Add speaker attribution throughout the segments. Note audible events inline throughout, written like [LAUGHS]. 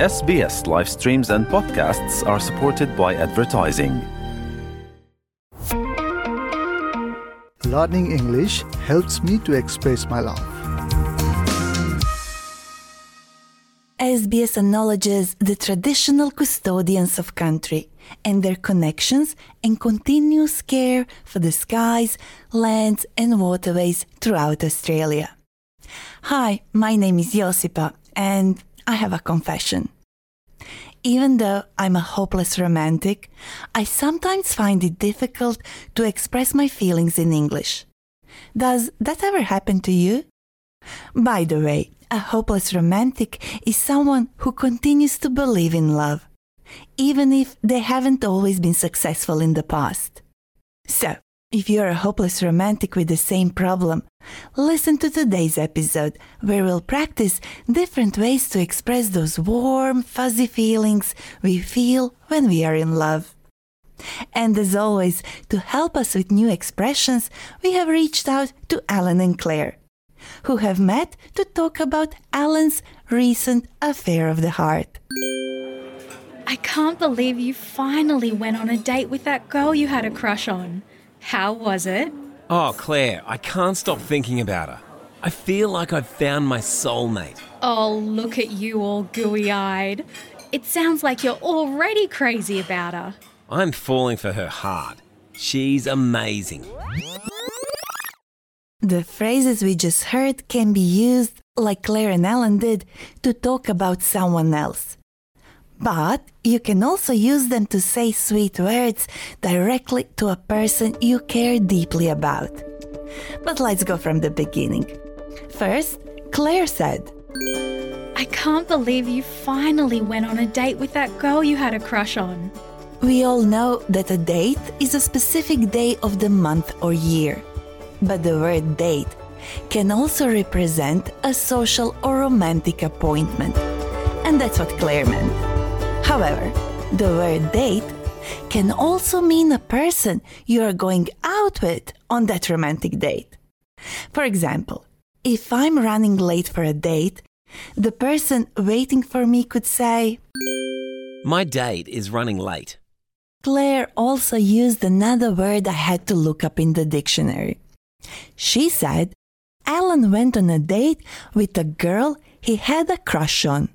Speaker 1: SBS live streams and podcasts are supported by advertising.
Speaker 2: Learning English helps me to express my love.
Speaker 3: SBS acknowledges the traditional custodians of country and their connections and continuous care for the skies, lands, and waterways throughout Australia. Hi, my name is Josipa, and I have a confession. Even though I'm a hopeless romantic, I sometimes find it difficult to express my feelings in English. Does that ever happen to you? By the way, a hopeless romantic is someone who continues to believe in love, even if they haven't always been successful in the past. So, if you're a hopeless romantic with the same problem, listen to today's episode where we'll practice different ways to express those warm, fuzzy feelings we feel when we are in love. And as always, to help us with new expressions, we have reached out to Alan and Claire, who have met to talk about Alan's recent affair of the heart.
Speaker 4: I can't believe you finally went on a date with that girl you had a crush on. How was it?
Speaker 5: Oh, Claire, I can't stop thinking about her. I feel like I've found my soulmate.
Speaker 4: Oh, look at you all gooey eyed. It sounds like you're already crazy about her.
Speaker 5: I'm falling for her hard. She's amazing.
Speaker 3: The phrases we just heard can be used, like Claire and Alan did, to talk about someone else. But you can also use them to say sweet words directly to a person you care deeply about. But let's go from the beginning. First, Claire said,
Speaker 4: I can't believe you finally went on a date with that girl you had a crush on.
Speaker 3: We all know that a date is a specific day of the month or year. But the word date can also represent a social or romantic appointment. And that's what Claire meant. However, the word date can also mean a person you are going out with on that romantic date. For example, if I'm running late for a date, the person waiting for me could say,
Speaker 5: My date is running late.
Speaker 3: Claire also used another word I had to look up in the dictionary. She said Alan went on a date with a girl he had a crush on.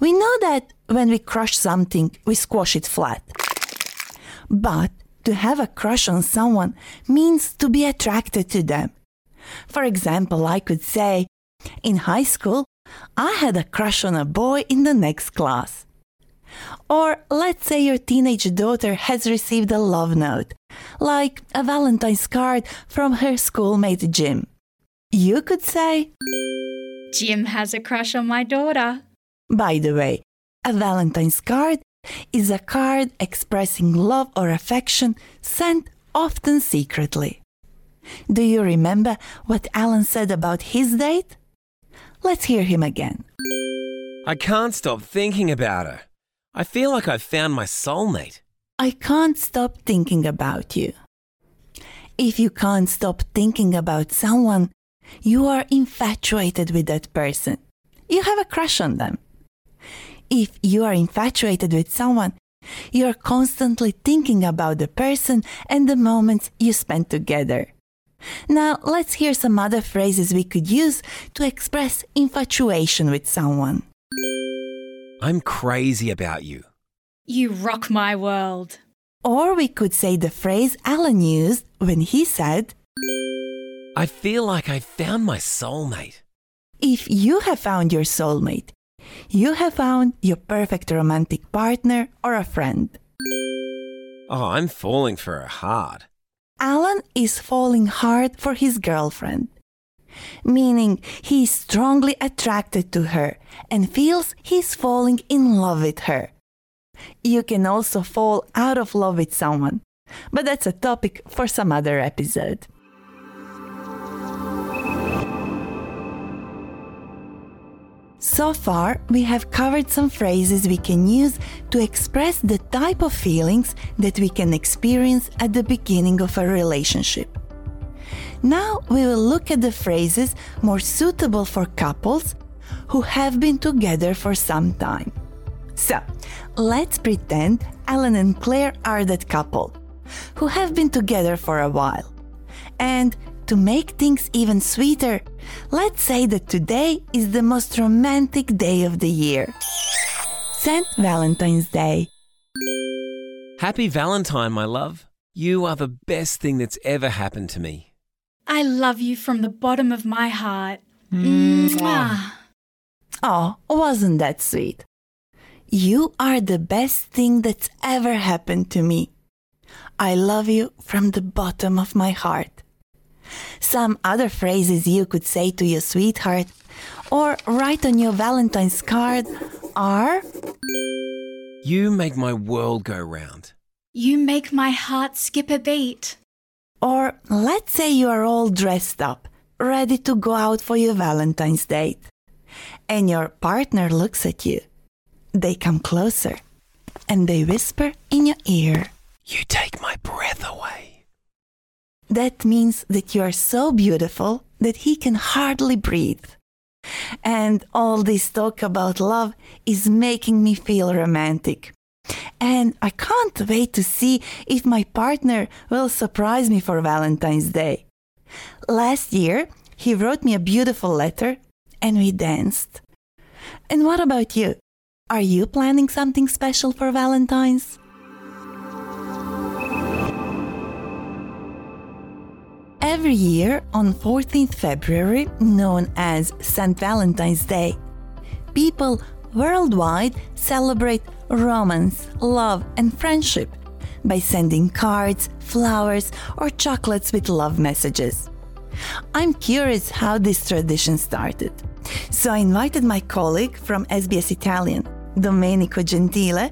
Speaker 3: We know that when we crush something, we squash it flat. But to have a crush on someone means to be attracted to them. For example, I could say, in high school, I had a crush on a boy in the next class. Or let's say your teenage daughter has received a love note, like a Valentine's card from her schoolmate Jim. You could say,
Speaker 4: Jim has a crush on my daughter.
Speaker 3: By the way, a Valentine's card is a card expressing love or affection sent often secretly. Do you remember what Alan said about his date? Let's hear him again.
Speaker 5: I can't stop thinking about her. I feel like I've found my soulmate.
Speaker 3: I can't stop thinking about you. If you can't stop thinking about someone, you are infatuated with that person. You have a crush on them. If you are infatuated with someone, you are constantly thinking about the person and the moments you spent together. Now, let's hear some other phrases we could use to express infatuation with someone.
Speaker 5: I'm crazy about you.
Speaker 4: You rock my world.
Speaker 3: Or we could say the phrase Alan used when he said,
Speaker 5: I feel like I found my soulmate.
Speaker 3: If you have found your soulmate, you have found your perfect romantic partner or a friend.
Speaker 5: Oh, I'm falling for her hard.
Speaker 3: Alan is falling hard for his girlfriend. meaning he is strongly attracted to her and feels he's falling in love with her. You can also fall out of love with someone, but that's a topic for some other episode. So far, we have covered some phrases we can use to express the type of feelings that we can experience at the beginning of a relationship. Now we will look at the phrases more suitable for couples who have been together for some time. So, let's pretend Alan and Claire are that couple who have been together for a while. And to make things even sweeter, let's say that today is the most romantic day of the year St. Valentine's Day.
Speaker 5: Happy Valentine, my love. You are the best thing that's ever happened to me.
Speaker 4: I love you from the bottom of my heart. Mwah.
Speaker 3: Oh, wasn't that sweet? You are the best thing that's ever happened to me. I love you from the bottom of my heart. Some other phrases you could say to your sweetheart or write on your Valentine's card are
Speaker 5: You make my world go round.
Speaker 4: You make my heart skip a beat.
Speaker 3: Or let's say you are all dressed up, ready to go out for your Valentine's date. And your partner looks at you. They come closer and they whisper in your ear.
Speaker 5: You take my breath away.
Speaker 3: That means that you are so beautiful that he can hardly breathe. And all this talk about love is making me feel romantic. And I can't wait to see if my partner will surprise me for Valentine's Day. Last year, he wrote me a beautiful letter and we danced. And what about you? Are you planning something special for Valentine's? Every year on 14th February, known as St. Valentine's Day, people worldwide celebrate romance, love, and friendship by sending cards, flowers, or chocolates with love messages. I'm curious how this tradition started, so I invited my colleague from SBS Italian, Domenico Gentile,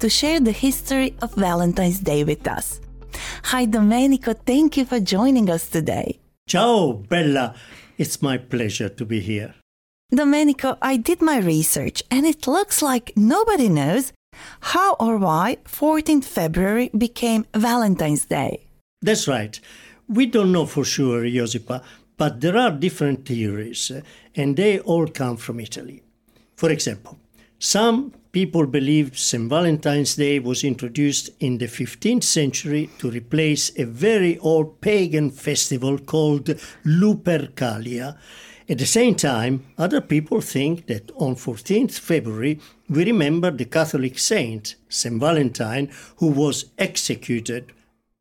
Speaker 3: to share the history of Valentine's Day with us. Hi, Domenico. Thank you for joining us today.
Speaker 6: Ciao, Bella. It's my pleasure to be here.
Speaker 3: Domenico, I did my research and it looks like nobody knows how or why 14th February became Valentine's Day.
Speaker 6: That's right. We don't know for sure, Josipa, but there are different theories, and they all come from Italy. For example, some people believe St. Valentine's Day was introduced in the 15th century to replace a very old pagan festival called Lupercalia. At the same time, other people think that on 14th February we remember the Catholic saint, St. Valentine, who was executed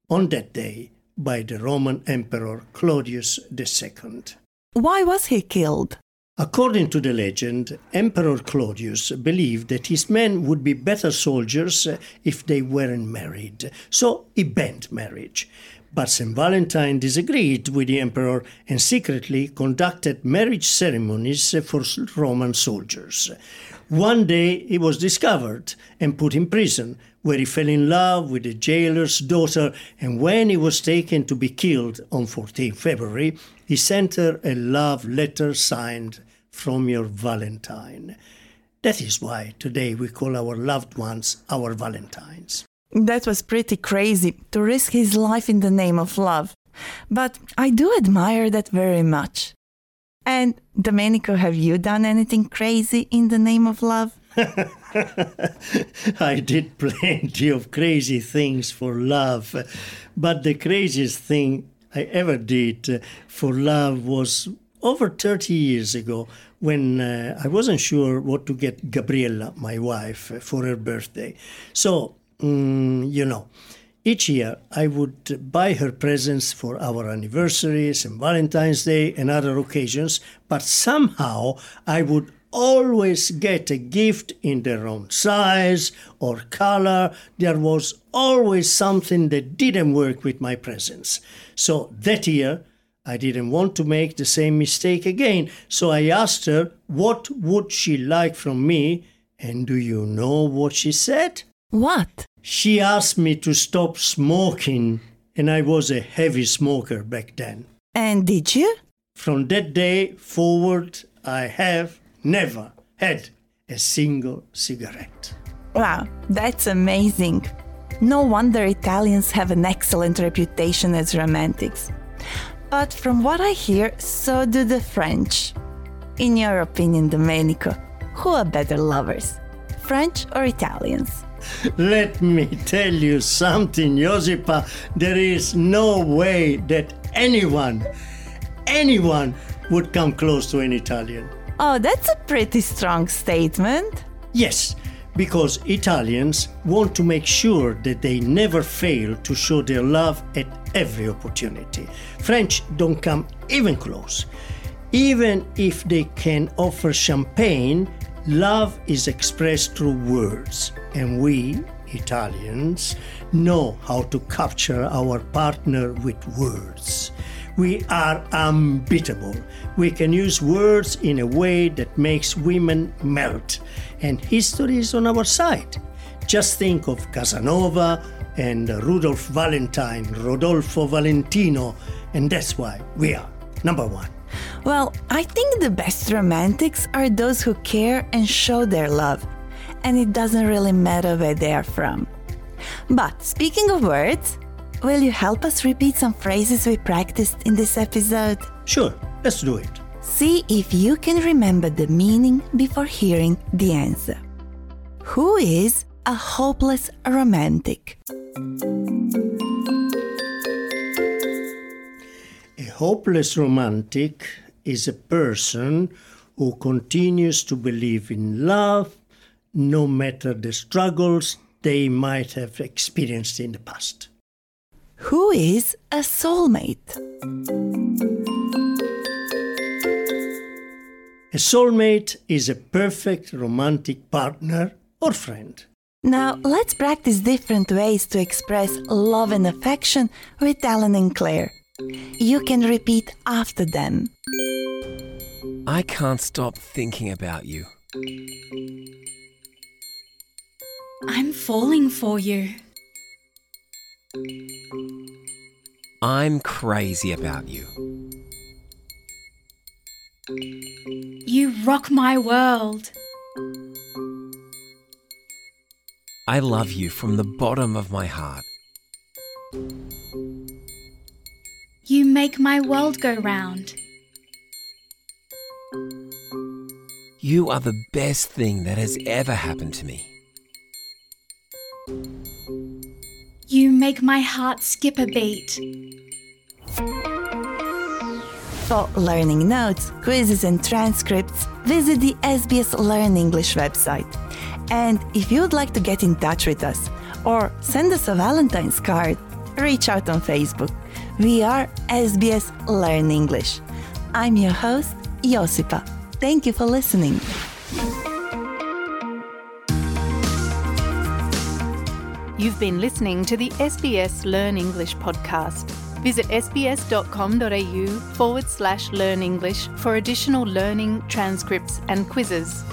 Speaker 6: on that day by the Roman Emperor Claudius II.
Speaker 3: Why was he killed?
Speaker 6: According to the legend, Emperor Claudius believed that his men would be better soldiers if they weren't married, so he banned marriage. But St. Valentine disagreed with the emperor and secretly conducted marriage ceremonies for Roman soldiers. One day he was discovered and put in prison, where he fell in love with the jailer's daughter, and when he was taken to be killed on 14 February, he sent her a love letter signed from your Valentine. That is why today we call our loved ones our Valentines.
Speaker 3: That was pretty crazy to risk his life in the name of love. But I do admire that very much. And Domenico, have you done anything crazy in the name of love? [LAUGHS]
Speaker 6: I did plenty of crazy things for love, but the craziest thing I ever did for love was over 30 years ago when uh, I wasn't sure what to get Gabriella, my wife, for her birthday. So, mm, you know, each year I would buy her presents for our anniversaries and Valentine's Day and other occasions, but somehow I would always get a gift in their own size or color. There was always something that didn't work with my presents. So that year, I didn't want to make the same mistake again, so I asked her what would she like from me, and do you know what she said?
Speaker 3: What?
Speaker 6: She asked me to stop smoking, and I was a heavy smoker back then.
Speaker 3: And did you?
Speaker 6: From that day forward, I have never had a single cigarette.
Speaker 3: Wow, that's amazing. No wonder Italians have an excellent reputation as romantics. But from what I hear, so do the French. In your opinion, Domenico, who are better lovers, French or Italians?
Speaker 6: Let me tell you something, Josipa. There is no way that anyone, anyone would come close to an Italian.
Speaker 3: Oh, that's a pretty strong statement.
Speaker 6: Yes, because Italians want to make sure that they never fail to show their love at every opportunity. French don't come even close. Even if they can offer champagne, love is expressed through words. And we, Italians, know how to capture our partner with words. We are unbeatable. We can use words in a way that makes women melt. And history is on our side. Just think of Casanova and Rudolf Valentine, Rodolfo Valentino, and that's why we are number one.
Speaker 3: Well, I think the best romantics are those who care and show their love, and it doesn't really matter where they are from. But speaking of words, will you help us repeat some phrases we practiced in this episode?
Speaker 6: Sure, let's do it.
Speaker 3: See if you can remember the meaning before hearing the answer. Who is a hopeless romantic?
Speaker 6: A hopeless romantic is a person who continues to believe in love no matter the struggles they might have experienced in the past.
Speaker 3: Who is a soulmate?
Speaker 6: A soulmate is a perfect romantic partner or friend.
Speaker 3: Now, let's practice different ways to express love and affection with Alan and Claire. You can repeat after them.
Speaker 5: I can't stop thinking about you.
Speaker 4: I'm falling for you.
Speaker 5: I'm crazy about you.
Speaker 4: You rock my world.
Speaker 5: I love you from the bottom of my heart.
Speaker 4: You make my world go round.
Speaker 5: You are the best thing that has ever happened to me.
Speaker 4: Make my heart skip a beat.
Speaker 3: For learning notes, quizzes, and transcripts, visit the SBS Learn English website. And if you'd like to get in touch with us or send us a Valentine's card, reach out on Facebook. We are SBS Learn English. I'm your host, Josipa. Thank you for listening.
Speaker 7: You've been listening to the SBS Learn English podcast. Visit sbs.com.au forward slash learn English for additional learning, transcripts, and quizzes.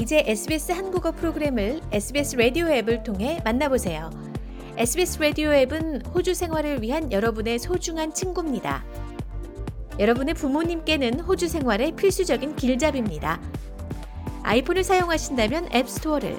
Speaker 8: 이제 SBS 한국어 프로그램을 SBS 라디오 앱을 통해 만나보세요. SBS 라디오 앱은 호주 생활을 위한 여러분의 소중한 친구입니다. 여러분의 부모님께는 호주 생활의 필수적인 길잡이입니다. 아이폰을 사용하신다면 앱스토어를,